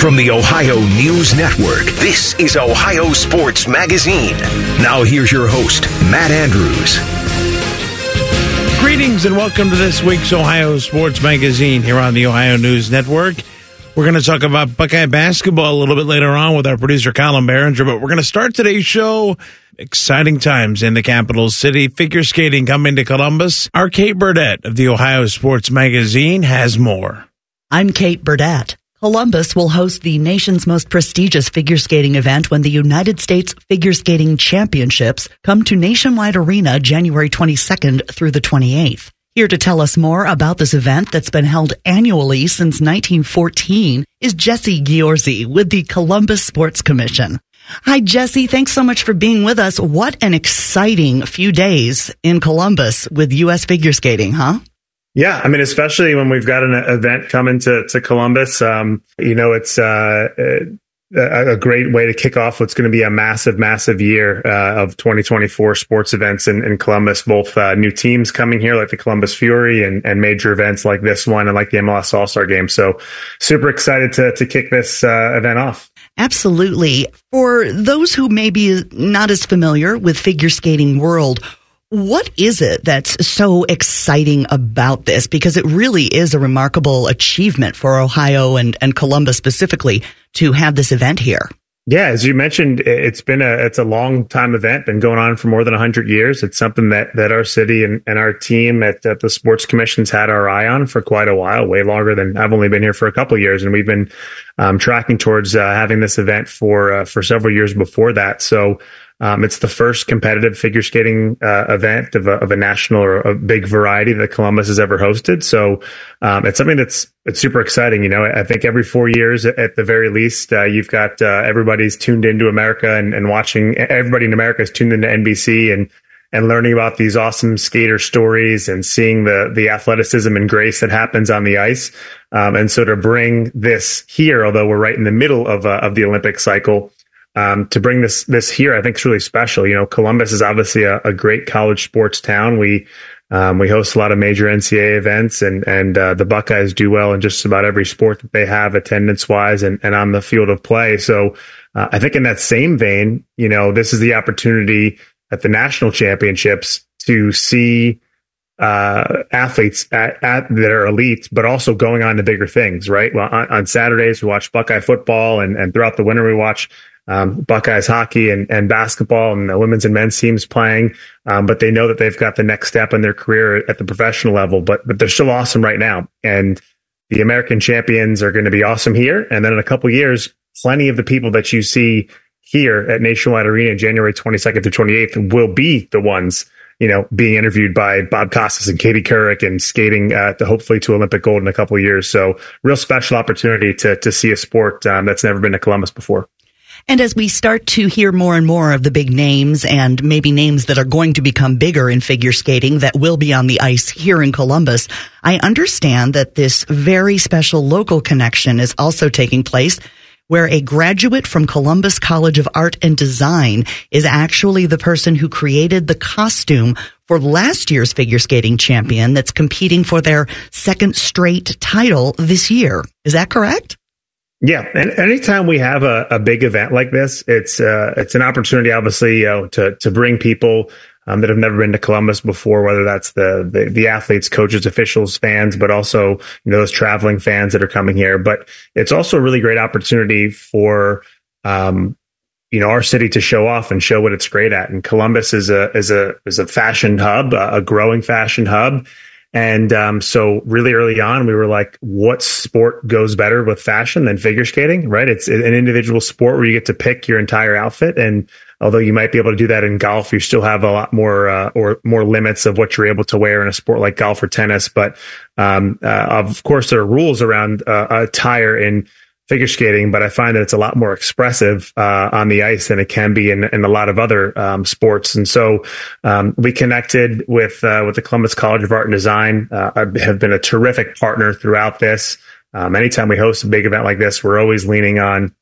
From the Ohio News Network, this is Ohio Sports Magazine. Now here's your host, Matt Andrews. Greetings and welcome to this week's Ohio Sports Magazine here on the Ohio News Network. We're going to talk about Buckeye basketball a little bit later on with our producer Colin Behringer, but we're going to start today's show. Exciting times in the capital city. Figure skating coming to Columbus. Our Kate Burdett of the Ohio Sports Magazine has more. I'm Kate Burdett. Columbus will host the nation's most prestigious figure skating event when the United States Figure Skating Championships come to Nationwide Arena January 22nd through the 28th. Here to tell us more about this event that's been held annually since 1914 is Jesse Ghiorzi with the Columbus Sports Commission. Hi, Jesse. Thanks so much for being with us. What an exciting few days in Columbus with U.S. figure skating, huh? Yeah, I mean, especially when we've got an event coming to to Columbus, um, you know, it's uh, a, a, great way to kick off what's going to be a massive, massive year uh, of 2024 sports events in, in Columbus. Both uh, new teams coming here, like the Columbus Fury, and, and major events like this one, and like the MLS All Star Game. So, super excited to to kick this uh, event off. Absolutely. For those who may be not as familiar with figure skating world, what is it that's so exciting about this? Because it really is a remarkable achievement for Ohio and, and Columbus specifically to have this event here. Yeah, as you mentioned, it's been a it's a long time event, been going on for more than hundred years. It's something that that our city and, and our team at, at, the sports commissions had our eye on for quite a while, way longer than I've only been here for a couple years, and we've been um, tracking towards uh, having this event for uh, for several years before that. So um, it's the first competitive figure skating uh, event of a, of a, national or a big variety that Columbus has ever hosted. So um, it's something that's it's super exciting. You know, I think every four years, at the very least, uh, you've got uh, everybody's tuned into America and, and watching. Everybody in America is tuned into NBC and and learning about these awesome skater stories and seeing the the athleticism and grace that happens on the ice. Um, and so to bring this here, although we're right in the middle of uh, of the Olympic cycle um, to bring this this here, I think is really special. You know, Columbus is obviously a, a great college sports town. We um, we host a lot of major NCAA events, and and uh, the Buckeyes do well in just about every sport that they have, attendance wise, and, and on the field of play. So uh, I think in that same vein, you know, this is the opportunity at the national championships to see uh, athletes at, at, that are elite, but also going on to bigger things, right? Well, on, on Saturdays we watch Buckeye football, and, and throughout the winter we watch um, Buckeyes hockey and, and basketball and the women's and men's teams playing. Um, but they know that they've got the next step in their career at the professional level, but, but they're still awesome right now. And the American champions are going to be awesome here. And then in a couple years, plenty of the people that you see here at Nationwide Arena, January 22nd to 28th will be the ones you know, being interviewed by Bob Costas and Katie Couric and skating uh, to hopefully to Olympic gold in a couple years. So, real special opportunity to to see a sport um, that's never been to Columbus before. And as we start to hear more and more of the big names and maybe names that are going to become bigger in figure skating that will be on the ice here in Columbus, I understand that this very special local connection is also taking place where a graduate from Columbus College of Art and Design is actually the person who created the costume for last year's figure skating champion that's competing for their second straight title this year. Is that correct? Yeah, and anytime we have a, a big event like this, it's uh, it's an opportunity, obviously, you know, to to bring people um, that have never been to Columbus before, whether that's the, the, the athletes, coaches, officials, fans, but also you know those traveling fans that are coming here. But it's also a really great opportunity for um, you know our city to show off and show what it's great at. And Columbus is a is a is a fashion hub, a growing fashion hub. And um, so, really early on, we were like, what sport goes better with fashion than figure skating, right? It's an individual sport where you get to pick your entire outfit. And although you might be able to do that in golf, you still have a lot more uh, or more limits of what you're able to wear in a sport like golf or tennis. But um, uh, of course, there are rules around uh, attire in figure skating, but I find that it's a lot more expressive uh, on the ice than it can be in, in a lot of other um, sports. And so um, we connected with uh, with the Columbus College of Art and Design. Uh, have been a terrific partner throughout this. Um, anytime we host a big event like this, we're always leaning on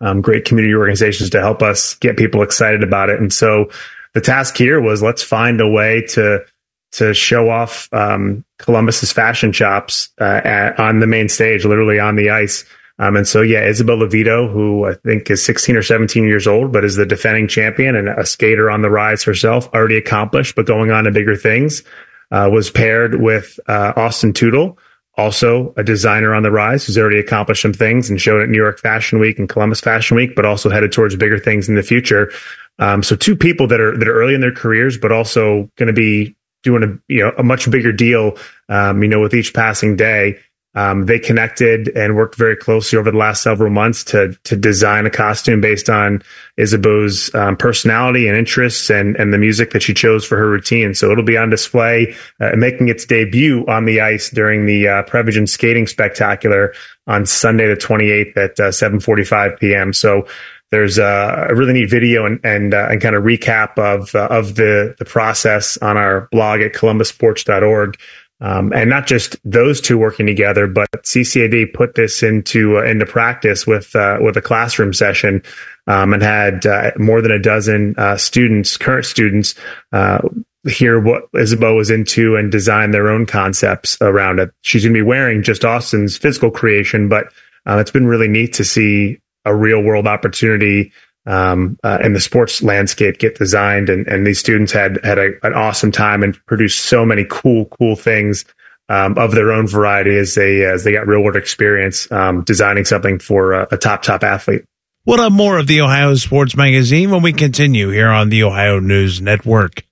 um, great community organizations to help us get people excited about it. And so the task here was let's find a way to to show off um, Columbus's fashion chops uh, at, on the main stage, literally on the ice Um, and so, yeah, Isabeau Levito, who I think is 16 or 17 years old, but is the defending champion and a skater on the rise herself, already accomplished, but going on to bigger things, uh, was paired with uh, Austin Tootle, also a designer on the rise who's already accomplished some things and showed at New York Fashion Week and Columbus Fashion Week, but also headed towards bigger things in the future. Um, so two people that are that are early in their careers, but also going to be doing a you know a much bigger deal, um, you know, with each passing day. Um, they connected and worked very closely over the last several months to to design a costume based on Isabeau's um, personality and interests and and the music that she chose for her routine. So it'll be on display, uh, making its debut on the ice during the uh, Prevagen Skating Spectacular on Sunday the 28th at uh, 7:45 p.m. So there's a, really neat video and and, uh, and kind of recap of uh, of the the process on our blog at columbussports.org. Um, and not just those two working together, but CCAD put this into uh, into practice with uh, with a classroom session, um, and had uh, more than a dozen uh, students, current students, uh, hear what Isabeau was into and design their own concepts around it. She's going to be wearing just Austin's physical creation, but uh, it's been really neat to see a real world opportunity um, uh, in the sports landscape get designed. And, and these students had had a, an awesome time and produced so many cool, cool things um, of their own variety as they as they got real world experience um, designing something for a, a top top athlete. We'll more of the Ohio Sports Magazine when we continue here on the Ohio News Network.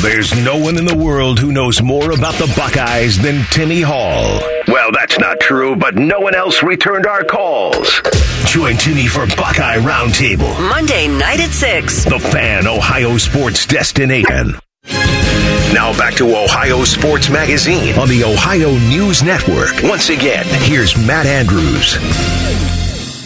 There's no one in the world who knows more about the Buckeyes than Timmy Hall. Well, that's not true, but no one else returned our calls. Join Timmy for Buckeye Roundtable. Monday night at 6. The Fan Ohio Sports Destination. Now back to Ohio Sports Magazine on the Ohio News Network. Once again, here's Matt Andrews.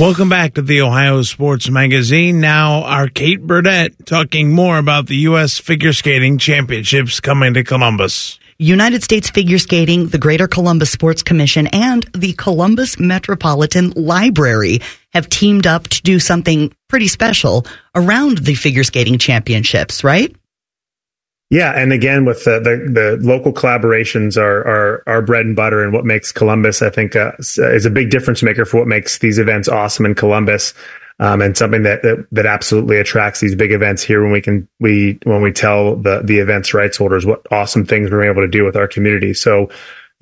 Welcome back to the Ohio Sports Magazine. Now, our Kate Burdett talking more about the U.S. Figure Skating Championships coming to Columbus. United States Figure Skating, the Greater Columbus Sports Commission, and the Columbus Metropolitan Library have teamed up to do something pretty special around the figure skating championships, right? Yeah, and again, with the, the, the local collaborations are, are our bread and butter, and what makes Columbus, I think, uh, is a big difference maker for what makes these events awesome in Columbus, um, and something that, that, that absolutely attracts these big events here when we can we when we tell the the events rights holders what awesome things we're able to do with our community. So.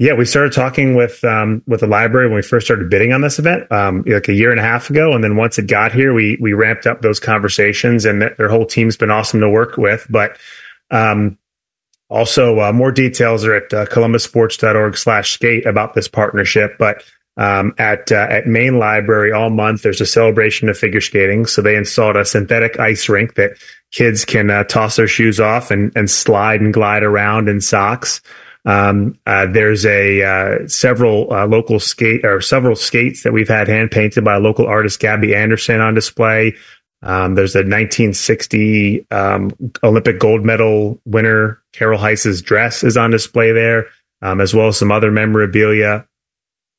Yeah, we started talking with um, with the library when we first started bidding on this event, um, like a year and a half ago, and then once it got here, we we ramped up those conversations, and their whole team's been awesome to work with. But um, also, uh, more details are at uh, columbussports.org slash skate about this partnership. But um, at uh, at Main Library all month, there's a celebration of figure skating. So they installed a synthetic ice rink that kids can uh, toss their shoes off and, and slide and glide around in socks. Um, uh, there's a uh, several uh, local skate or several skates that we've had hand painted by local artist Gabby Anderson on display. Um, there's a 1960 um, Olympic gold medal winner, Carol Heiss's dress is on display there, um, as well as some other memorabilia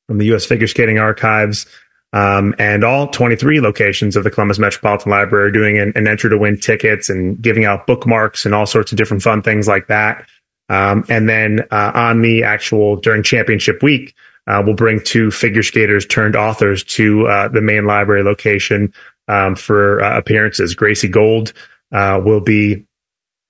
from the U.S. Figure Skating Archives. Um, and all 23 locations of the Columbus Metropolitan Library are doing an, an entry to win tickets and giving out bookmarks and all sorts of different fun things like that. Um, and then uh, on the actual during championship week, uh, we'll bring two figure skaters turned authors to uh, the main library location um, for uh, appearances. Gracie Gold uh, will be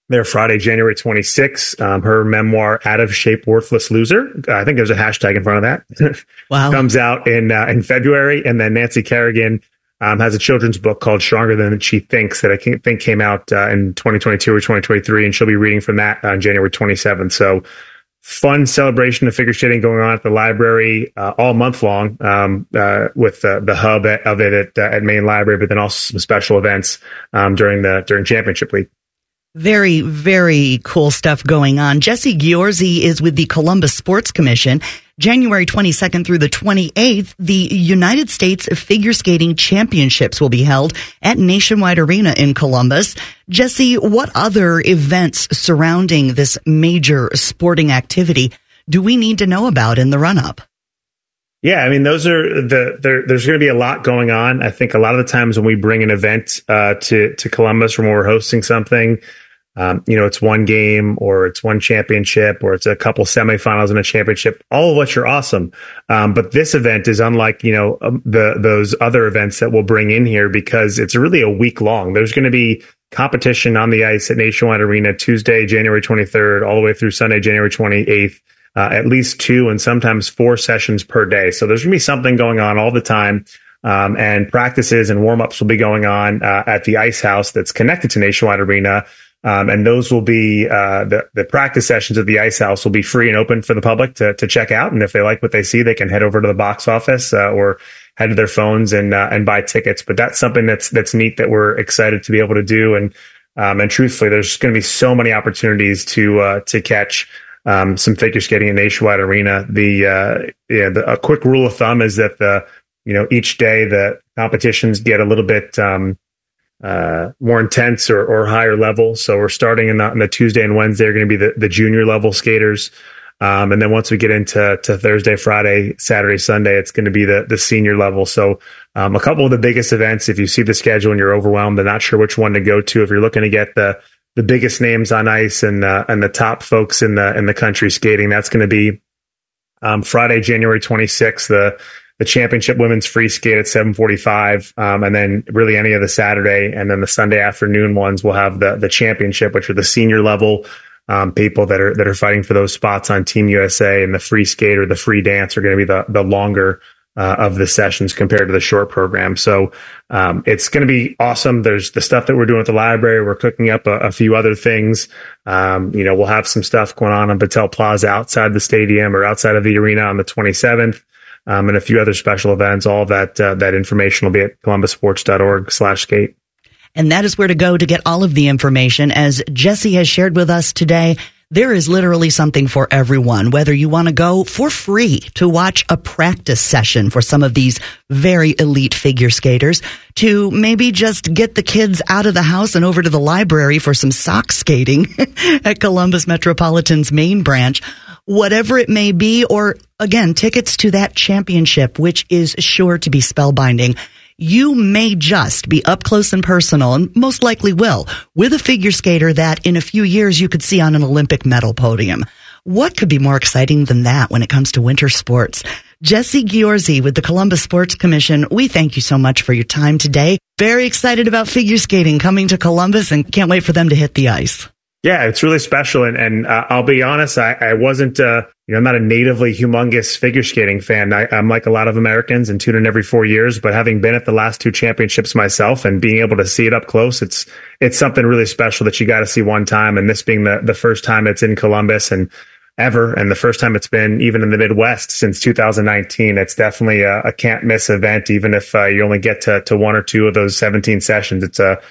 there Friday, January 26th. Um, her memoir, Out of Shape Worthless Loser. I think there's a hashtag in front of that. Wow. Comes out in, uh, in February. And then Nancy Kerrigan um, has a children's book called Stronger Than She Thinks that I think came out uh, in 2022 or 2023. And she'll be reading from that on January 27th. So fun celebration of figure skating going on at the library uh, all month long um, uh, with uh, the hub of it at, uh, at Main Library, but then also some special events um, during the during championship week. Very, very cool stuff going on. Jesse Ghiorzi is with the Columbus Sports Commission. January 22nd through the 28th, the United States Figure Skating Championships will be held at Nationwide Arena in Columbus. Jesse, what other events surrounding this major sporting activity do we need to know about in the run up? Yeah, I mean, those are the there, there's going to be a lot going on. I think a lot of the times when we bring an event uh, to to Columbus or when we're hosting something, um, you know, it's one game or it's one championship or it's a couple semifinals and a championship, all of which are awesome. Um, but this event is unlike, you know, um, the, those other events that we'll bring in here because it's really a week long. There's going to be competition on the ice at Nationwide Arena Tuesday, January 23rd, all the way through Sunday, January 28th. Uh, at least two and sometimes four sessions per day. So there's going to be something going on all the time. Um, and practices and warm ups will be going on uh, at the ice house that's connected to Nationwide Arena. Um, and those will be uh, the the practice sessions at the Ice House will be free and open for the public to to check out. And if they like what they see, they can head over to the box office uh, or head to their phones and uh, and buy tickets. But that's something that's that's neat that we're excited to be able to do. And um, and truthfully, there's going to be so many opportunities to uh, to catch. Um, some figure skating in Nationwide Arena. The uh, yeah, the, a quick rule of thumb is that the you know each day the competitions get a little bit um, uh, more intense or, or higher level. So we're starting in the, the Tuesday and Wednesday are going to be the, the junior level skaters. Um, and then once we get into to Thursday, Friday, Saturday, Sunday, it's going to be the the senior level. So um, a couple of the biggest events. If you see the schedule and you're overwhelmed and not sure which one to go to, if you're looking to get the the biggest names on ice and uh, and the top folks in the in the country skating, that's going to be um, Friday, January 26th. The the championship women's free skate at 745 um, and then really any of the saturday and then the sunday afternoon ones will have the the championship which are the senior level um, people that are that are fighting for those spots on team usa and the free skate or the free dance are going to be the the longer uh, of the sessions compared to the short program. So um, it's going to be awesome. There's the stuff that we're doing at the library. We're cooking up a, a few other things. Um, you know, we'll have some stuff going on on Battelle Plaza outside the stadium or outside of the arena on the 27th um, and a few other special events. All that uh, that information will be at columbussports.org slash skate. And that is where to go to get all of the information. As Jesse has shared with us today, there is literally something for everyone, whether you want to go for free to watch a practice session for some of these very elite figure skaters, to maybe just get the kids out of the house and over to the library for some sock skating at Columbus Metropolitan's main branch whatever it may be, or again, tickets to that championship, which is sure to be spellbinding. You may just be up close and personal, and most likely will, with a figure skater that in a few years you could see on an Olympic medal podium. What could be more exciting than that when it comes to winter sports? Jesse Ghiorzi with the Columbus Sports Commission, we thank you so much for your time today. Very excited about figure skating coming to Columbus and can't wait for them to hit the ice. Yeah, it's really special. And, and uh, I'll be honest, I, I wasn't, uh, you know, I'm not a natively humongous figure skating fan. I, am like a lot of Americans and tune in every four years, but having been at the last two championships myself and being able to see it up close, it's, it's something really special that you got to see one time. And this being the, the first time it's in Columbus and ever. And the first time it's been even in the Midwest since 2019. It's definitely a, a can't miss event, even if uh, you only get to, to one or two of those 17 sessions. It's a,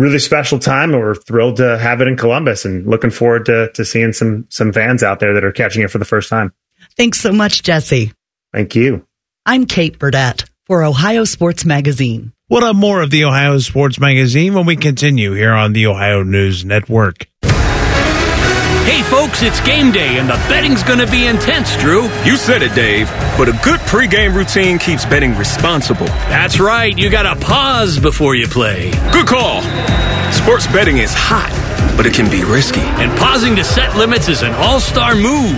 really special time and we're thrilled to have it in Columbus and looking forward to, to seeing some, some fans out there that are catching it for the first time. Thanks so much, Jesse. Thank you. I'm Kate Burdett for Ohio Sports Magazine. We'll have more of the Ohio Sports Magazine when we continue here on the Ohio News Network. Hey, folks, it's game day, and the betting's going to be intense, Drew. You said it, Dave. But a good pregame routine keeps betting responsible. That's right. You got to pause before you play. Good call. Sports betting is hot, but it can be risky. And pausing to set limits is an all star move.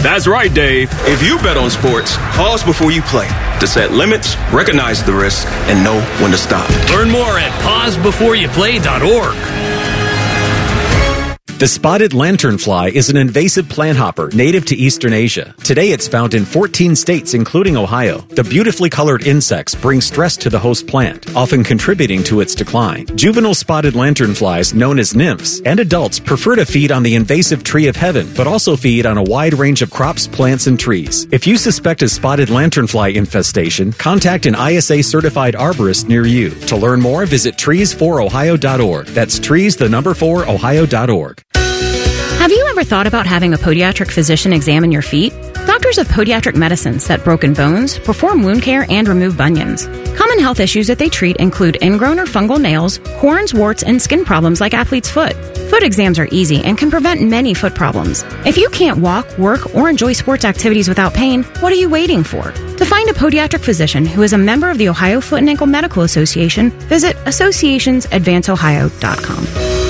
That's right, Dave. If you bet on sports, pause before you play to set limits, recognize the risk, and know when to stop. Learn more at pausebeforeyouplay.org. The spotted lanternfly is an invasive plant hopper native to Eastern Asia. Today it's found in 14 states, including Ohio. The beautifully colored insects bring stress to the host plant, often contributing to its decline. Juvenile spotted lanternflies, known as nymphs, and adults prefer to feed on the invasive tree of heaven, but also feed on a wide range of crops, plants, and trees. If you suspect a spotted lanternfly infestation, contact an ISA certified arborist near you. To learn more, visit trees4ohio.org. That's trees, the number 4, ohio.org. Have you ever thought about having a podiatric physician examine your feet? Doctors of Podiatric Medicine set broken bones, perform wound care, and remove bunions. Common health issues that they treat include ingrown or fungal nails, corns, warts, and skin problems like athlete's foot. Foot exams are easy and can prevent many foot problems. If you can't walk, work, or enjoy sports activities without pain, what are you waiting for? To find a podiatric physician who is a member of the Ohio Foot and Ankle Medical Association, visit associationsadvanceohio.com.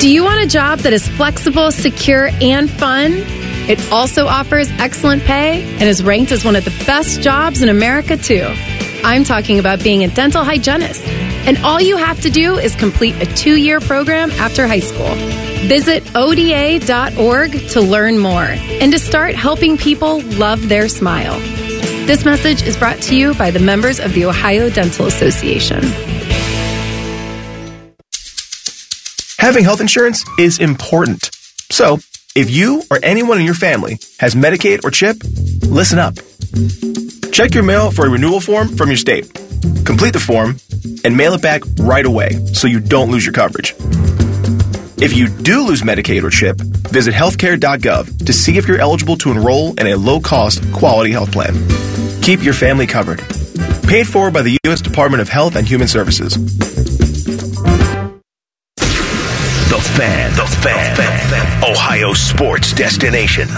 Do you want a job that is flexible, secure, and fun? It also offers excellent pay and is ranked as one of the best jobs in America, too. I'm talking about being a dental hygienist. And all you have to do is complete a two year program after high school. Visit ODA.org to learn more and to start helping people love their smile. This message is brought to you by the members of the Ohio Dental Association. Having health insurance is important. So, if you or anyone in your family has Medicaid or CHIP, listen up. Check your mail for a renewal form from your state. Complete the form and mail it back right away so you don't lose your coverage. If you do lose Medicaid or CHIP, visit healthcare.gov to see if you're eligible to enroll in a low cost, quality health plan. Keep your family covered. Paid for by the U.S. Department of Health and Human Services. Fan, The Fan, the fan. Ohio sports destination.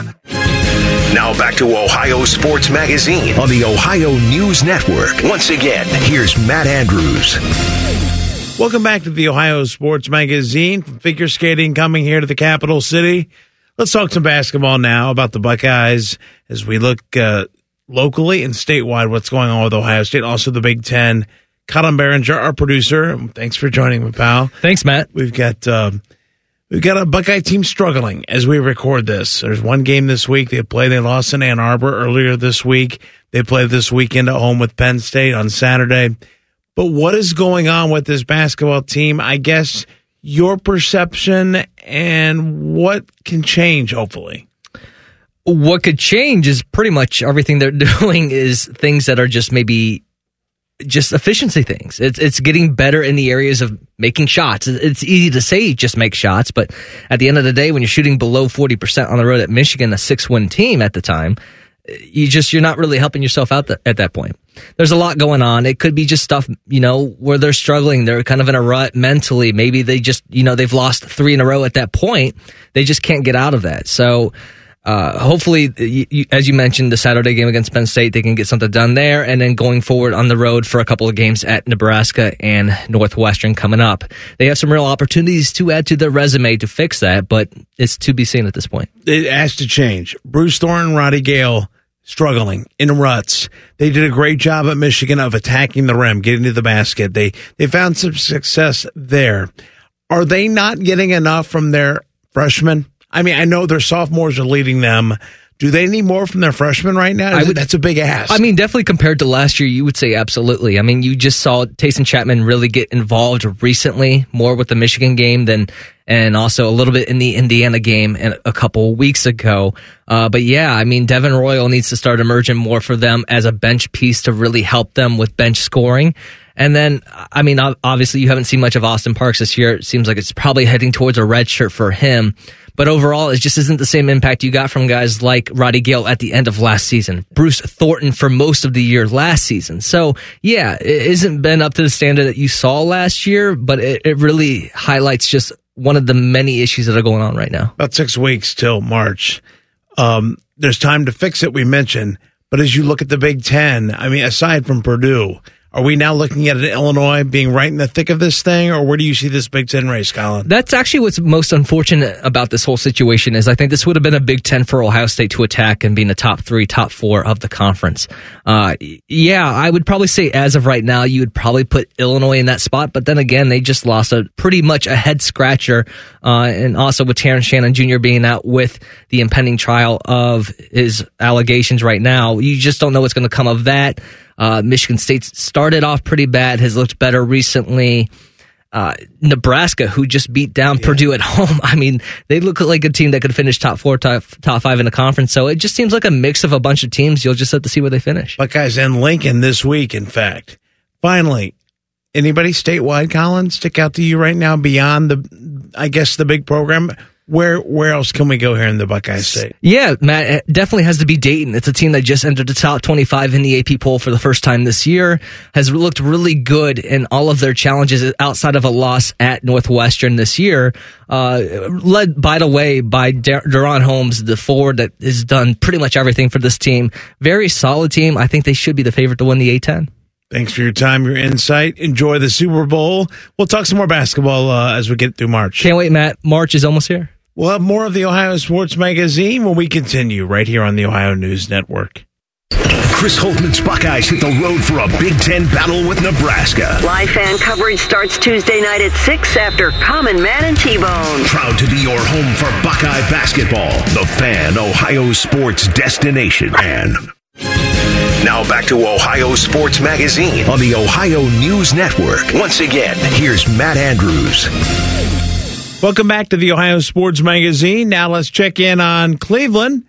Now back to Ohio Sports Magazine on the Ohio News Network. Once again, here's Matt Andrews. Welcome back to the Ohio Sports Magazine. From figure skating coming here to the capital city. Let's talk some basketball now about the Buckeyes as we look uh, locally and statewide what's going on with Ohio State, also the Big Ten. Colin Behringer, our producer. Thanks for joining me, pal. Thanks, Matt. We've got uh, we've got a Buckeye team struggling as we record this. There's one game this week they play. They lost in Ann Arbor earlier this week. They play this weekend at home with Penn State on Saturday. But what is going on with this basketball team? I guess your perception and what can change, hopefully. What could change is pretty much everything they're doing is things that are just maybe just efficiency things. It's it's getting better in the areas of making shots. It's easy to say just make shots, but at the end of the day, when you're shooting below forty percent on the road at Michigan, a six win team at the time, you just you're not really helping yourself out at that point. There's a lot going on. It could be just stuff, you know, where they're struggling. They're kind of in a rut mentally. Maybe they just, you know, they've lost three in a row at that point. They just can't get out of that. So, uh, hopefully, you, as you mentioned, the Saturday game against Penn State, they can get something done there, and then going forward on the road for a couple of games at Nebraska and Northwestern coming up. They have some real opportunities to add to their resume to fix that, but it's to be seen at this point. It has to change. Bruce Thorn, Roddy Gayle struggling in ruts. They did a great job at Michigan of attacking the rim, getting to the basket. They they found some success there. Are they not getting enough from their freshmen? I mean, I know their sophomores are leading them. Do they need more from their freshmen right now? I would, that's a big ask. I mean, definitely compared to last year, you would say absolutely. I mean, you just saw Taison Chapman really get involved recently, more with the Michigan game than, and also a little bit in the Indiana game a couple weeks ago. Uh, but yeah, I mean, Devin Royal needs to start emerging more for them as a bench piece to really help them with bench scoring. And then, I mean, obviously, you haven't seen much of Austin Parks this year. It seems like it's probably heading towards a red shirt for him. But overall, it just isn't the same impact you got from guys like Roddy Gayle at the end of last season, Bruce Thornton for most of the year last season. So, yeah, it hasn't been up to the standard that you saw last year, but it, it really highlights just one of the many issues that are going on right now. About six weeks till March. Um, there's time to fix it, we mentioned. But as you look at the Big Ten, I mean, aside from Purdue, are we now looking at Illinois being right in the thick of this thing, or where do you see this Big Ten race, Colin? That's actually what's most unfortunate about this whole situation is I think this would have been a Big Ten for Ohio State to attack and being the top three, top four of the conference. Uh, yeah, I would probably say as of right now, you would probably put Illinois in that spot, but then again, they just lost a pretty much a head scratcher, uh, and also with Terrence Shannon Jr. being out with the impending trial of his allegations right now, you just don't know what's going to come of that. Uh, Michigan State started off pretty bad, has looked better recently. Uh, Nebraska, who just beat down yeah. Purdue at home. I mean, they look like a team that could finish top four, top, top five in the conference. So it just seems like a mix of a bunch of teams. You'll just have to see where they finish. Buckeyes and Lincoln this week, in fact. Finally, Anybody statewide, Colin, stick out to you right now beyond the, I guess, the big program? Where where else can we go here in the Buckeye State? Yeah, Matt, it definitely has to be Dayton. It's a team that just entered the top 25 in the AP poll for the first time this year, has looked really good in all of their challenges outside of a loss at Northwestern this year. Uh, led, by the way, by DaRon Holmes, the forward that has done pretty much everything for this team. Very solid team. I think they should be the favorite to win the A10. Thanks for your time, your insight. Enjoy the Super Bowl. We'll talk some more basketball uh, as we get through March. Can't wait, Matt. March is almost here. We'll have more of the Ohio Sports Magazine when we continue right here on the Ohio News Network. Chris Holtmann's Buckeyes hit the road for a Big Ten battle with Nebraska. Live fan coverage starts Tuesday night at 6 after Common Man and T-Bone. Proud to be your home for Buckeye basketball. The Fan, Ohio sports destination. And now back to Ohio Sports Magazine on the Ohio News Network. Once again, here's Matt Andrews. Welcome back to the Ohio Sports Magazine. Now let's check in on Cleveland.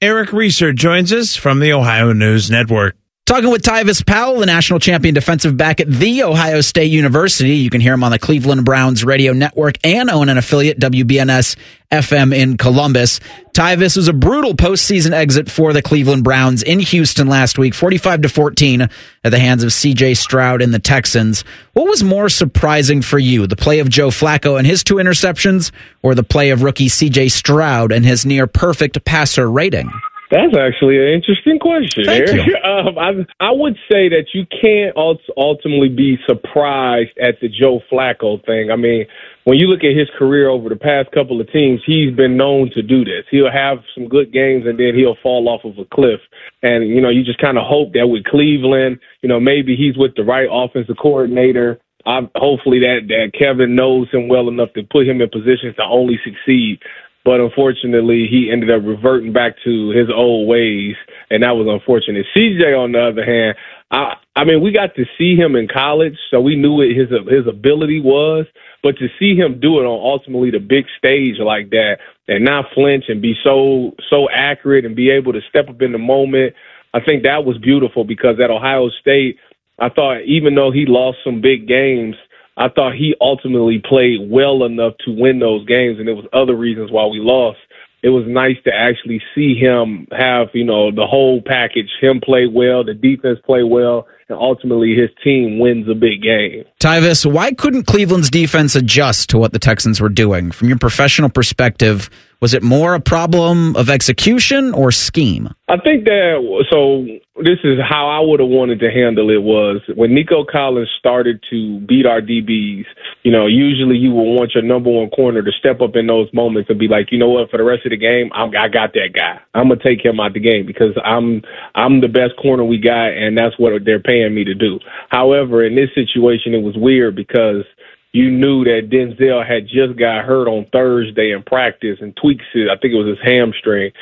Eric Reeser joins us from the Ohio News Network. Talking with Tyvis Powell, the national champion defensive back at The Ohio State University. You can hear him on the Cleveland Browns radio network and own an affiliate, WBNS FM in Columbus. Tyvis was a brutal postseason exit for the Cleveland Browns in Houston last week, 45 to 14 at the hands of CJ Stroud and the Texans. What was more surprising for you, the play of Joe Flacco and his two interceptions, or the play of rookie CJ Stroud and his near perfect passer rating? That's actually an interesting question. Thank you. Um, I, I would say that you can't ultimately be surprised at the Joe Flacco thing. I mean, when you look at his career over the past couple of teams, he's been known to do this. He'll have some good games and then he'll fall off of a cliff. And, you know, you just kind of hope that with Cleveland, you know, maybe he's with the right offensive coordinator. I, hopefully that, that Kevin knows him well enough to put him in positions to only succeed. But unfortunately, he ended up reverting back to his old ways, and that was unfortunate. CJ, on the other hand, I, I mean, we got to see him in college, so we knew what his his ability was. But to see him do it on ultimately the big stage like that, and not flinch and be so so accurate and be able to step up in the moment, I think that was beautiful because at Ohio State, I thought even though he lost some big games, I thought he ultimately played well enough to win those games, and there was other reasons why we lost. It was nice to actually see him have, you know, the whole package. Him play well, the defense play well, and ultimately his team wins a big game. Tyvis, why couldn't Cleveland's defense adjust to what the Texans were doing? From your professional perspective, was it more a problem of execution or scheme? I think that so. This is how I would have wanted to handle it. Was when Nico Collins started to beat our DBs. You know, usually you will want your number one corner to step up in those moments and be like, you know what, for the rest of the game, I'm, I got that guy. I'm gonna take him out the game because I'm I'm the best corner we got, and that's what they're paying me to do. However, in this situation, it was weird because you knew that Denzel had just got hurt on Thursday in practice and tweaks it. I think it was his hamstring.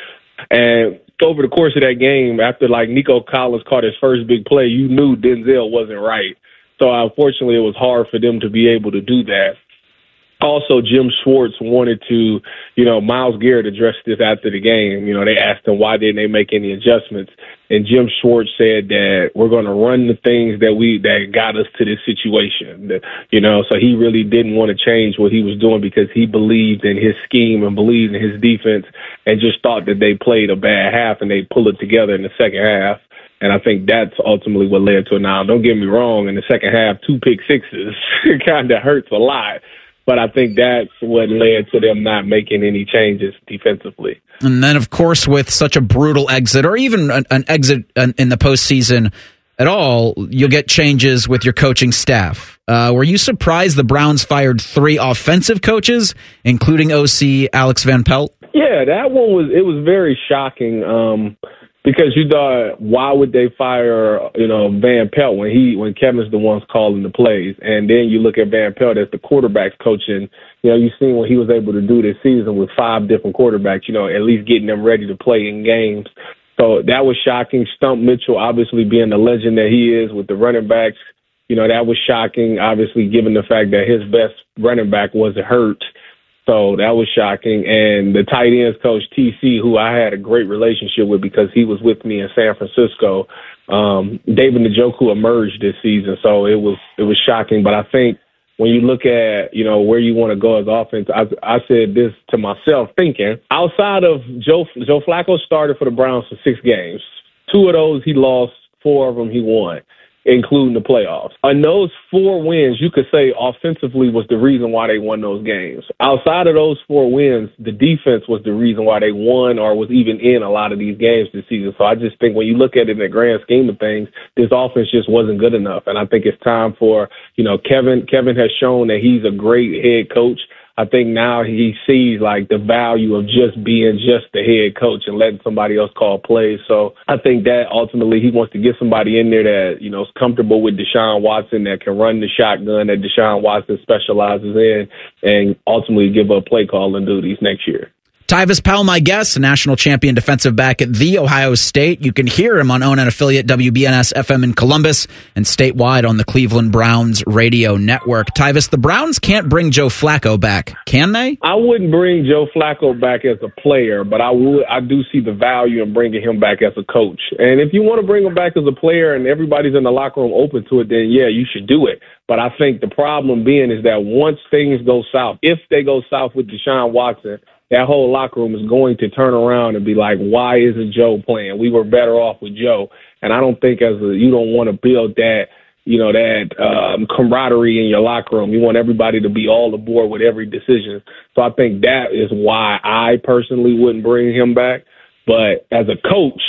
And over the course of that game, after like Nico Collins caught his first big play, you knew Denzel wasn't right. So unfortunately, it was hard for them to be able to do that also Jim Schwartz wanted to, you know, Myles Garrett addressed this after the game. You know, they asked him why didn't they make any adjustments, and Jim Schwartz said that we're going to run the things that we that got us to this situation. You know, so he really didn't want to change what he was doing because he believed in his scheme and believed in his defense, and just thought that they played a bad half and they pull it together in the second half. And I think that's ultimately what led to it. Now, don't get me wrong, in the second half, two pick sixes kind of hurts a lot but I think that's what led to them not making any changes defensively. And then, of course, with such a brutal exit, or even an, an exit in the postseason at all, you'll get changes with your coaching staff. Uh, were you surprised the Browns fired three offensive coaches, including OC Alex Van Pelt? Yeah, that one was it was very shocking. Um, because you thought, why would they fire, you know, Van Pelt when he when Kevin's the ones calling the plays, and then you look at Van Pelt as the quarterbacks coaching. You know, you've seen what he was able to do this season with five different quarterbacks. You know, at least getting them ready to play in games. So that was shocking. Stump Mitchell, obviously being the legend that he is with the running backs, you know, that was shocking. Obviously, given the fact that his best running back was hurt. So that was shocking. And the tight ends coach TC, who I had a great relationship with because he was with me in San Francisco, Um, David Njoku emerged this season, so it was it was shocking. But I think when you look at you know where you want to go as offense, I, I said this to myself, thinking outside of Joe Joe Flacco started for the Browns for six games. Two of those he lost, four of them he won including the playoffs. And those four wins, you could say offensively was the reason why they won those games. Outside of those four wins, the defense was the reason why they won or was even in a lot of these games this season. So I just think when you look at it in the grand scheme of things, this offense just wasn't good enough. And I think it's time for, you know, Kevin, Kevin has shown that he's a great head coach. I think now he sees like the value of just being just the head coach and letting somebody else call plays. So I think that ultimately he wants to get somebody in there that, you know, is comfortable with Deshaun Watson that can run the shotgun that Deshaun Watson specializes in and ultimately give up play calling duties next year. Tyvis Powell, my guest, national champion defensive back at The Ohio State. You can hear him on own and affiliate WBNS FM in Columbus and statewide on the Cleveland Browns radio network. Tyvis, the Browns can't bring Joe Flacco back, can they? I wouldn't bring Joe Flacco back as a player, but I would. I do see the value in bringing him back as a coach. And if you want to bring him back as a player and everybody's in the locker room open to it, then yeah, you should do it. But I think the problem being is that once things go south, if they go south with Deshaun Watson, that whole locker room is going to turn around and be like, why isn't Joe playing? We were better off with Joe. And I don't think as a, you don't want to build that, you know, that um, camaraderie in your locker room. You want everybody to be all aboard with every decision. So I think that is why I personally wouldn't bring him back. But as a coach,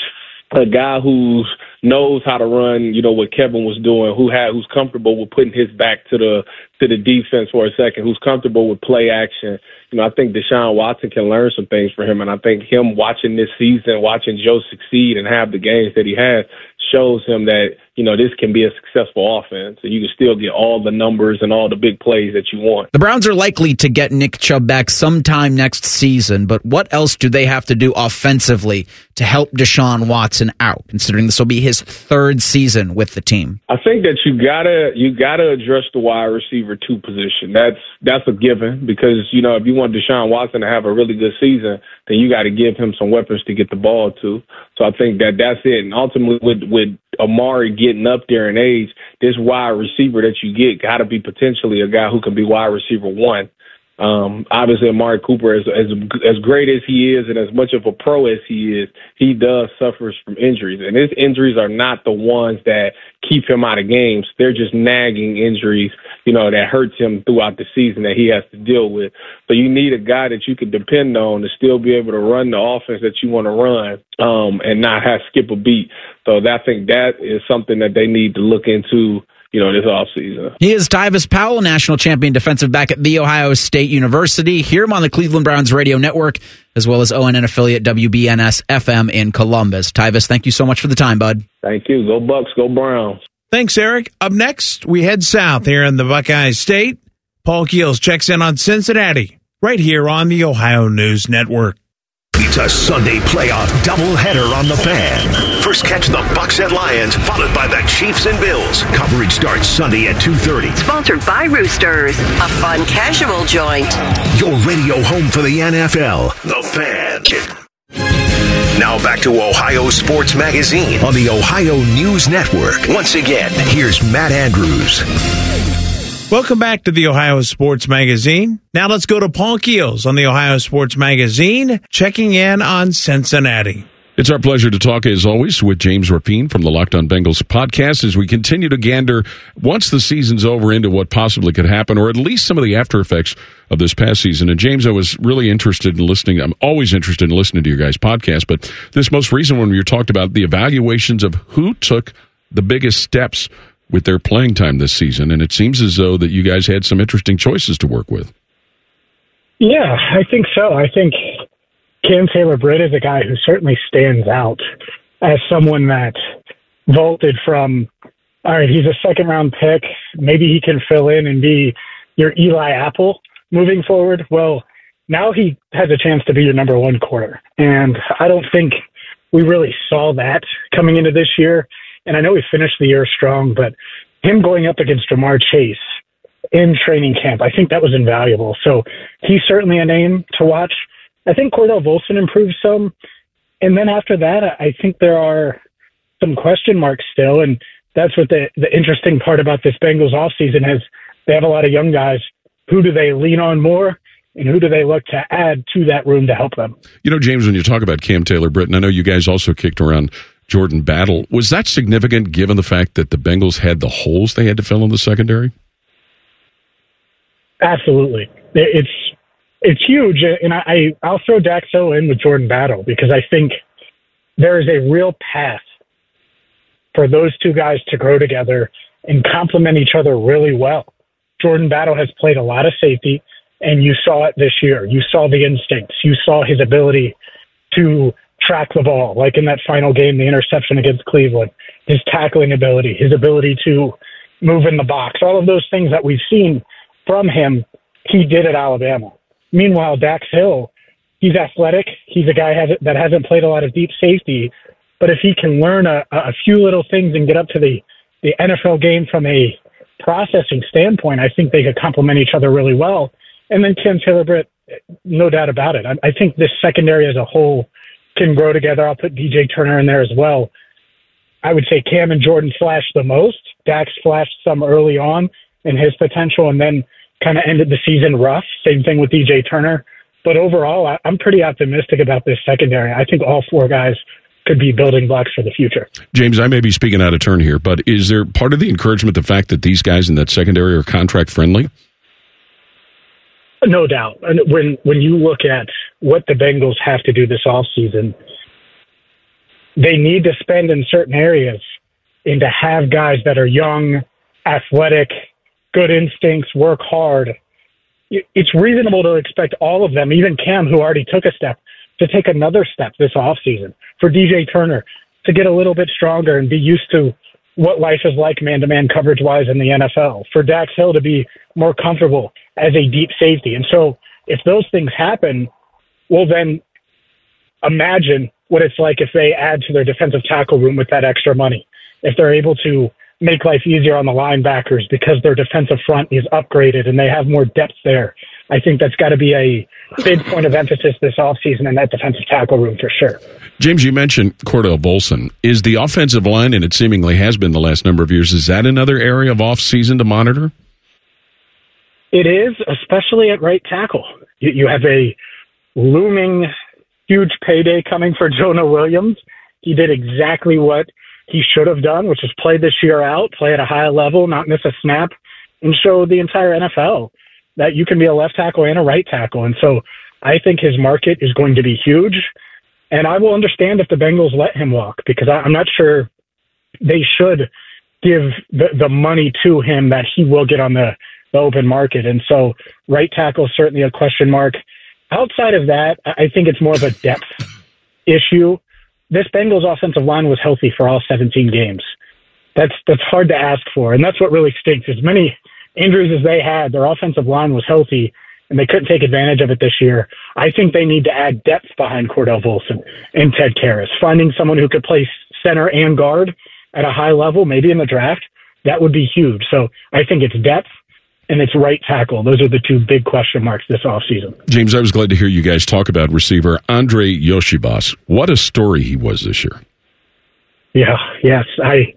a guy who knows how to run, you know, what Kevin was doing, who had who's comfortable with putting his back to the to the defense for a second, who's comfortable with play action. You know, I think Deshaun Watson can learn some things from him and I think him watching this season, watching Joe succeed and have the games that he has shows him that you know this can be a successful offense, and you can still get all the numbers and all the big plays that you want. The Browns are likely to get Nick Chubb back sometime next season, but what else do they have to do offensively to help Deshaun Watson out? Considering this will be his third season with the team, I think that you gotta you gotta address the wide receiver two position. That's that's a given because you know if you want Deshaun Watson to have a really good season, then you got to give him some weapons to get the ball to. So I think that that's it. And ultimately, with with Amari getting up there in age, this wide receiver that you get got to be potentially a guy who can be wide receiver one. Um, obviously, Amari Cooper, as, as as great as he is and as much of a pro as he is, he does suffers from injuries, and his injuries are not the ones that keep him out of games. They're just nagging injuries, you know, that hurts him throughout the season that he has to deal with. So you need a guy that you can depend on to still be able to run the offense that you want to run, um, and not have skip a beat. So I think that is something that they need to look into you know, this offseason. He is Tyvis Powell, national champion defensive back at The Ohio State University. Hear him on the Cleveland Browns radio network, as well as ONN affiliate WBNS FM in Columbus. Tyvis, thank you so much for the time, bud. Thank you. Go Bucks, go Browns. Thanks, Eric. Up next, we head south here in the Buckeye State. Paul Keels checks in on Cincinnati, right here on the Ohio News Network. It's a Sunday playoff doubleheader on the fan. First catch the Bucks and Lions, followed by the Chiefs and Bills. Coverage starts Sunday at 2.30. Sponsored by Roosters, a fun casual joint. Your radio home for the NFL, The Fan. Now back to Ohio Sports Magazine on the Ohio News Network. Once again, here's Matt Andrews. Welcome back to the Ohio Sports Magazine. Now let's go to Paul Keels on the Ohio Sports Magazine, checking in on Cincinnati. It's our pleasure to talk, as always, with James Rapien from the Locked On Bengals podcast as we continue to gander, once the season's over, into what possibly could happen, or at least some of the after effects of this past season. And James, I was really interested in listening. I'm always interested in listening to your guys' podcast, but this most recent one, you talked about the evaluations of who took the biggest steps with their playing time this season, and it seems as though that you guys had some interesting choices to work with. Yeah, I think so. I think Cam Taylor Britt is a guy who certainly stands out as someone that vaulted from, all right, he's a second round pick. Maybe he can fill in and be your Eli Apple moving forward. Well, now he has a chance to be your number one corner. And I don't think we really saw that coming into this year. And I know he finished the year strong, but him going up against Ja'Marr Chase in training camp, I think that was invaluable. So he's certainly a name to watch. I think Cordell Volson improved some. And then after that, I think there are some question marks still. And that's what the, the interesting part about this Bengals offseason is they have a lot of young guys. Who do they lean on more? And who do they look to add to that room to help them? You know, James, when you talk about Cam Taylor Britain, I know you guys also kicked around Jordan Battle. Was that significant given the fact that the Bengals had the holes they had to fill in the secondary? Absolutely. It's it's huge. And I, I'll throw Dax Hill in with Jordan Battle because I think there is a real path for those two guys to grow together and complement each other really well. Jordan Battle has played a lot of safety, and you saw it this year. You saw the instincts. You saw his ability to track the ball, like in that final game, the interception against Cleveland, his tackling ability, his ability to move in the box, all of those things that we've seen from him, he did at Alabama. Meanwhile, Dax Hill, he's athletic. He's a guy that hasn't played a lot of deep safety, but if he can learn a, a few little things and get up to the, the NFL game from a processing standpoint, I think they could complement each other really well. And then Cam Taylor Britt, no doubt about it. I, I think this secondary as a whole can grow together. I'll put DJ Turner in there as well. I would say Cam and Jordan flashed the most. Dax flashed some early on in his potential and then kind of ended the season rough. Same thing with DJ Turner. But overall, I, I'm pretty optimistic about this secondary. I think all four guys could be building blocks for the future. James, I may be speaking out of turn here, but is there part of the encouragement the fact that these guys in that secondary are contract friendly? No doubt. And when when you look at what the Bengals have to do this offseason, they need to spend in certain areas and to have guys that are young, athletic, good instincts, work hard. It's reasonable to expect all of them, even Cam, who already took a step, to take another step this offseason. For DJ Turner to get a little bit stronger and be used to what life is like man to man coverage wise in the NFL. For Dax Hill to be more comfortable as a deep safety. And so if those things happen, well, then imagine what it's like if they add to their defensive tackle room with that extra money. If they're able to make life easier on the linebackers because their defensive front is upgraded and they have more depth there. I think that's got to be a big point of emphasis this offseason in that defensive tackle room for sure. James, you mentioned Cordell Volson. Is the offensive line, and it seemingly has been the last number of years, is that another area of offseason to monitor? It is, especially at right tackle. You, you have a looming huge payday coming for Jonah Williams. He did exactly what he should have done, which is play this year out, play at a high level, not miss a snap, and show the entire NFL that you can be a left tackle and a right tackle. And so I think his market is going to be huge. And I will understand if the Bengals let him walk because I, am not sure they should give the, the money to him that he will get on the, the open market. And so right tackle is certainly a question mark. Outside of that, I think it's more of a depth issue this Bengals offensive line was healthy for all 17 games. That's that's hard to ask for, and that's what really stinks. As many injuries as they had, their offensive line was healthy, and they couldn't take advantage of it this year. I think they need to add depth behind Cordell Volson and Ted Karras. Finding someone who could play center and guard at a high level, maybe in the draft, that would be huge. So I think it's depth and it's right tackle. Those are the two big question marks this offseason. James, I was glad to hear you guys talk about receiver Andrei Iosivas. What a story he was this year. Yeah, yes. I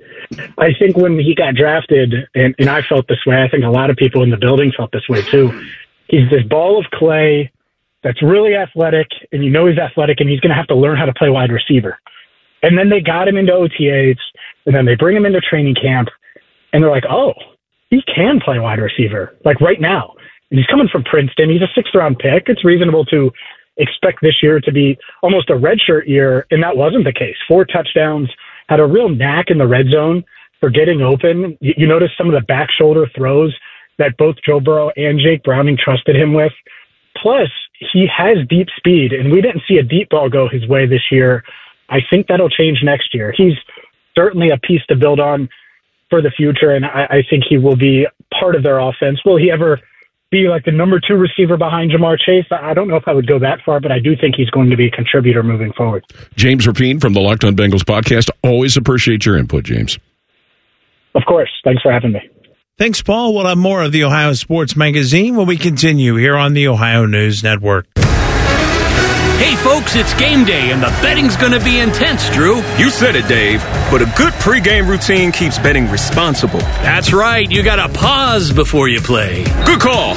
I think when he got drafted, and, and I felt this way, I think a lot of people in the building felt this way too. He's this ball of clay that's really athletic, and you know he's athletic, and he's going to have to learn how to play wide receiver. And then they got him into OTAs, and then they bring him into training camp, and they're like, oh, he can play wide receiver, like right now. And he's coming from Princeton. He's a sixth round pick. It's reasonable to expect this year to be almost a redshirt year, and that wasn't the case. Four touchdowns, had a real knack in the red zone for getting open. You, you notice some of the back shoulder throws that both Joe Burrow and Jake Browning trusted him with. Plus, he has deep speed, and we didn't see a deep ball go his way this year. I think that'll change next year. He's certainly a piece to build on for the future, and I, I think he will be part of their offense. Will he ever be like the number two receiver behind Ja'Marr Chase? I don't know if I would go that far, but I do think he's going to be a contributor moving forward. James Rapien from the Locked On Bengals podcast. Always appreciate your input, James. Of course. Thanks for having me. Thanks, Paul. We'll have more of the Ohio Sports Magazine when we continue here on the Ohio News Network. Hey, folks, it's game day, and the betting's going to be intense, Drew. You said it, Dave, but a good pregame routine keeps betting responsible. That's right. You got to pause before you play. Good call.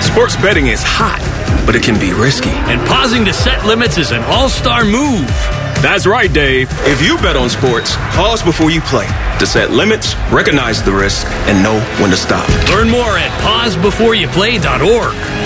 Sports betting is hot, but it can be risky. And pausing to set limits is an all star move. That's right, Dave. If you bet on sports, pause before you play to set limits, recognize the risk, and know when to stop. Learn more at pausebeforeyouplay.org.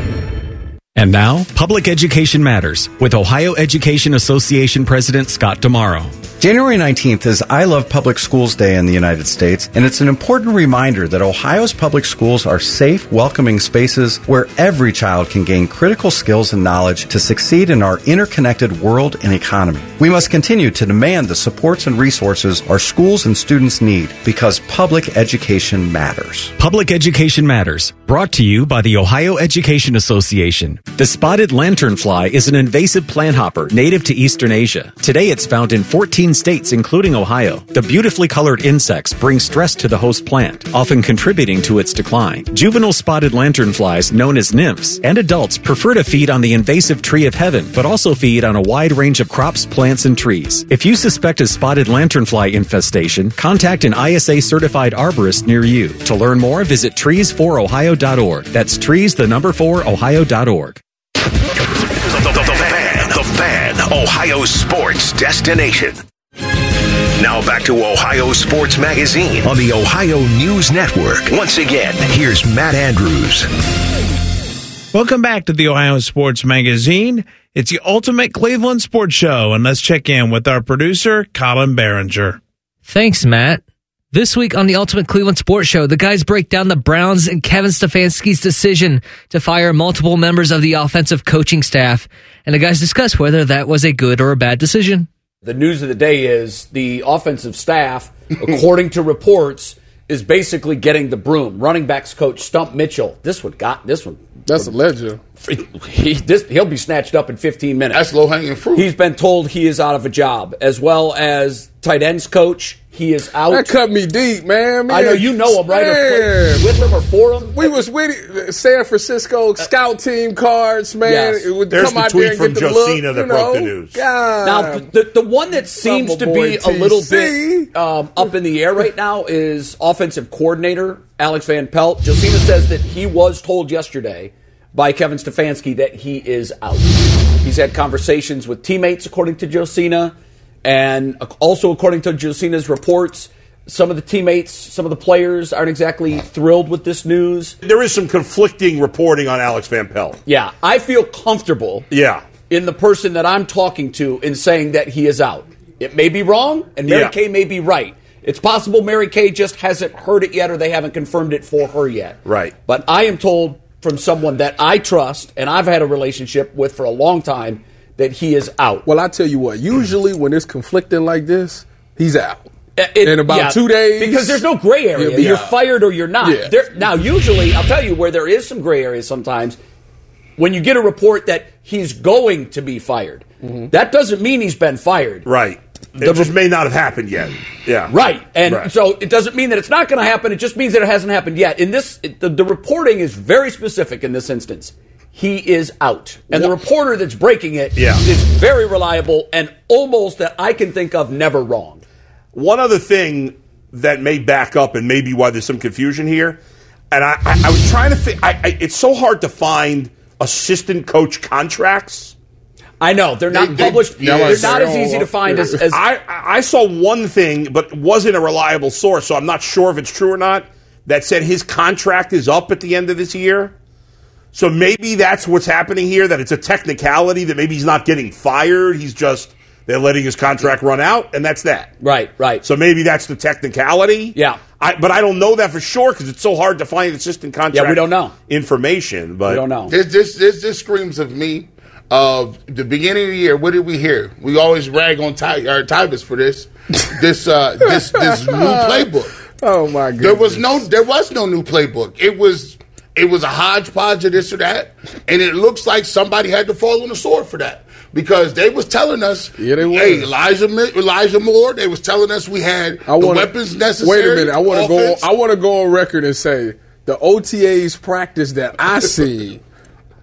And now, Public Education Matters with Ohio Education Association President Scott DiMauro. January 19th is I Love Public Schools Day in the United States, and it's an important reminder that Ohio's public schools are safe, welcoming spaces where every child can gain critical skills and knowledge to succeed in our interconnected world and economy. We must continue to demand the supports and resources our schools and students need because public education matters. Public Education Matters, brought to you by the Ohio Education Association. The spotted lanternfly is an invasive plant hopper native to Eastern Asia. Today it's found in 14 states, including Ohio. The beautifully colored insects bring stress to the host plant, often contributing to its decline. Juvenile spotted lanternflies, known as nymphs, and adults prefer to feed on the invasive tree of heaven, but also feed on a wide range of crops, plants, and trees. If you suspect a spotted lanternfly infestation, contact an ISA certified arborist near you. To learn more, visit trees4ohio.org. That's trees, the number 4, ohio.org. The fan, the fan, Ohio sports destination. Now back to Ohio Sports Magazine on the Ohio News Network. Once again, here's Matt Andrews. Welcome back to the Ohio Sports Magazine. It's the ultimate Cleveland sports show, and let's check in with our producer, Colin Behringer. Thanks, Matt. This week on the Ultimate Cleveland Sports Show, the guys break down the Browns and Kevin Stefanski's decision to fire multiple members of the offensive coaching staff, and the guys discuss whether that was a good or a bad decision. The news of the day is the offensive staff, according to reports, is basically getting the broom. Running backs coach Stump Mitchell. This one got this one. That's a legend. He, this, he'll be snatched up in 15 minutes. That's low hanging fruit. He's been told he is out of a job, as well as tight ends coach. He is out. That cut me deep, man. man. I know you know him, right? Or Man. with him or for him? We was with San Francisco scout team cards, man. Yes. It would There's come the out tweet there and from get the Josina look, that you broke the know? news. God. Now, the, the one that seems to be boy a little bit um, up in the air right now is offensive coordinator Alex Van Pelt. Josina says that he was told yesterday by Kevin Stefanski that he is out. He's had conversations with teammates, according to Josina, and also according to Josina's reports. Some of the teammates, some of the players aren't exactly thrilled with this news. There is some conflicting reporting on Alex Van Pelt. Yeah, I feel comfortable Yeah. in the person that I'm talking to in saying that he is out. It may be wrong, and Mary Yeah. Kay may be right. It's possible Mary Kay just hasn't heard it yet, or they haven't confirmed it for her yet. Right. But I am told from someone that I trust and I've had a relationship with for a long time that he is out. Well, I tell you what. Usually, when it's conflicting like this, he's out. Uh, it- in about yeah, two days, because there's no gray area. he'll You're out. fired or you're not. Yeah. There, now, usually, I'll tell you where there is some gray area sometimes when you get a report that he's going to be fired, mm-hmm. that doesn't mean he's been fired. Right. It just may not have happened yet. Yeah. Right. And Right. so it doesn't mean that it's not going to happen. It just means that it hasn't happened yet. In this, it- the, the reporting is very specific in this instance. He is out. And the reporter that's breaking it is Yeah. very reliable and almost that I can think of never wrong. One other thing that may back up and maybe why there's some confusion here, and I, I, I was trying to. Fi- I, I, it's so hard to find assistant coach contracts. I know they're not published. they're not as easy to find as, as I, I I saw one thing, but it wasn't a reliable source, so I'm not sure if it's true or not. That said his contract is up at the end of this year. So maybe that's what's happening here. That it's a technicality. That maybe he's not getting fired. He's just they're letting his contract run out, and that's that. Right, right. So maybe that's the technicality. Yeah. I, but I don't know that for sure because it's so hard to find assistant contract. Yeah, we don't know. information. But We don't know. This, this, this, this screams of me of the beginning of the year. What did we hear? We always rag on Ty, or Tybus for this, this, uh, this, this new playbook. Oh my god! There was no, there was no new playbook. It was, it was a hodgepodge of this or that, and it looks like somebody had to fall on the sword for that because they was telling us, Yeah, they were. hey, Elijah, Elijah Moore. They was telling us we had I the wanna, weapons necessary. Wait a minute. I want to go. I want to go on record and say the OTAs practice that I see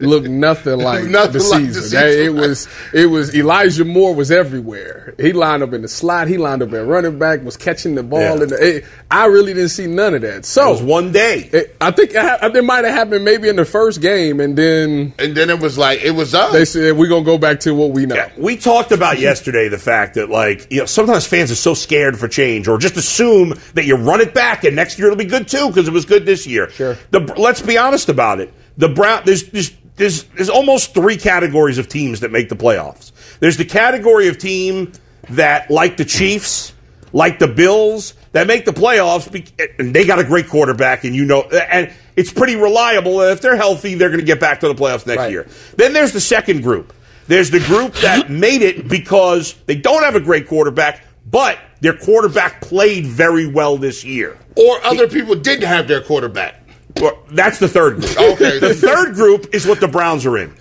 looked nothing like Nothing the like the season. That- it was. It was Elijah Moore was everywhere. He lined up in the slot. He lined up at running back. Was catching the ball. Yeah. It- I really didn't see none of that. So It was one day. it- I think it, it might have happened maybe in the first game, and then and then it was like it was up. they said we're gonna go back to what we know. We talked about yesterday the fact that, like, you know, sometimes fans are so scared for change, or just assume that you run it back and next year it'll be good too because it was good this year. Sure. The, let's be honest about it. The Brown there's, there's there's there's almost three categories of teams that make the playoffs. There's the category of team that, like the Chiefs, like the Bills, that make the playoffs, and they got a great quarterback, and you know, and it's pretty reliable. If they're healthy, they're going to get back to the playoffs next Right. year. Then there's the second group. There's the group that made it because they don't have a great quarterback, but their quarterback played very well this year. or other people didn't have their quarterback. Well, That's the third group. Okay. The third group is what the Browns are in.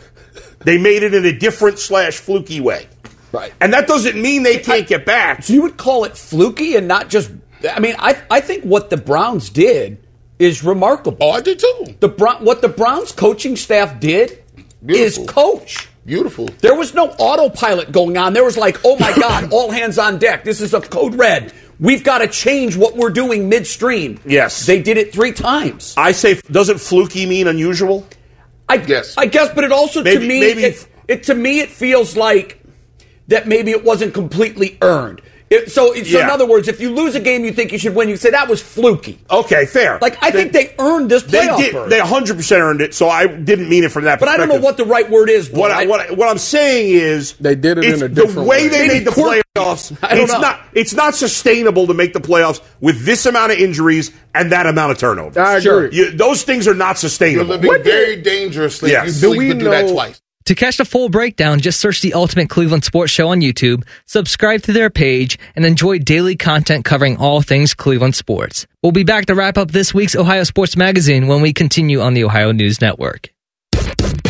They made it in a different slash fluky way. Right. And that doesn't mean they can't get back. So you would call it fluky and not just. I mean, I I think what the Browns did is remarkable. Oh, I did too. The Brown, what the Browns coaching staff did Beautiful. is coach. Beautiful. There was no autopilot going on. There was like, oh my God, all hands on deck. This is a code red. We've got to change what we're doing midstream. Yes. They did it three times. I say, doesn't fluky mean unusual? I guess. I guess, but it also Maybe- to me maybe- it, it to me it feels like that maybe it wasn't completely earned. It, so, so in other words, if you lose a game you think you should win, you say that was fluky. Okay, fair. Like I think they earned this They did. berth. They 100 percent earned it. So I didn't mean it from that. but I don't know what the right word is. What, I, what, I- what I'm saying is They did it in a the different way way. they Maybe made the quirky. Playoffs. It's know. not it's not sustainable to make the playoffs with this amount of injuries and that amount of turnovers. I Sure. agree. You, those things are not You're sustainable. living What did- very dangerously Yes. if Do we sleep and do that know- twice. To catch the full breakdown, just search the Ultimate Cleveland Sports Show on YouTube, subscribe to their page, and enjoy daily content covering all things Cleveland sports. We'll be back to wrap up this week's Ohio Sports Magazine when we continue on the Ohio News Network.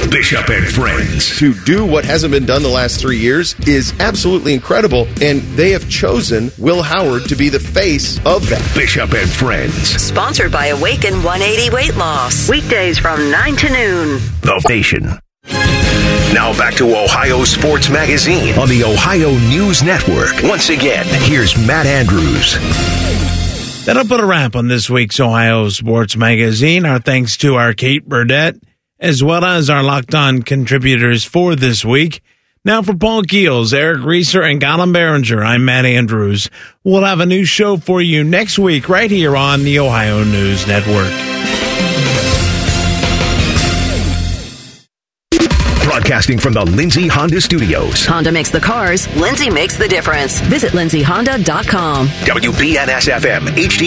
Bishop and Friends. to do what hasn't been done the last three years is absolutely incredible. And they have chosen Will Howard to be the face of that. Bishop and Friends. Sponsored by Awaken 180 Weight Loss. Weekdays from 9 to noon. The Nation. Now back to Ohio Sports Magazine on the Ohio News Network. Once again, here's Matt Andrews. That'll put a wrap on this week's Ohio Sports Magazine. Our thanks to our Kate Burdett, as well as our locked on contributors for this week. Now for Paul Keels, Eric Reeser, and Colin Behringer, I'm Matt Andrews. We'll have a new show for you next week right here on the Ohio News Network. Broadcasting from the Lindsay Honda Studios. Honda makes the cars, Lindsay makes the difference. Visit lindsayhonda.com. WBNS FM, HD.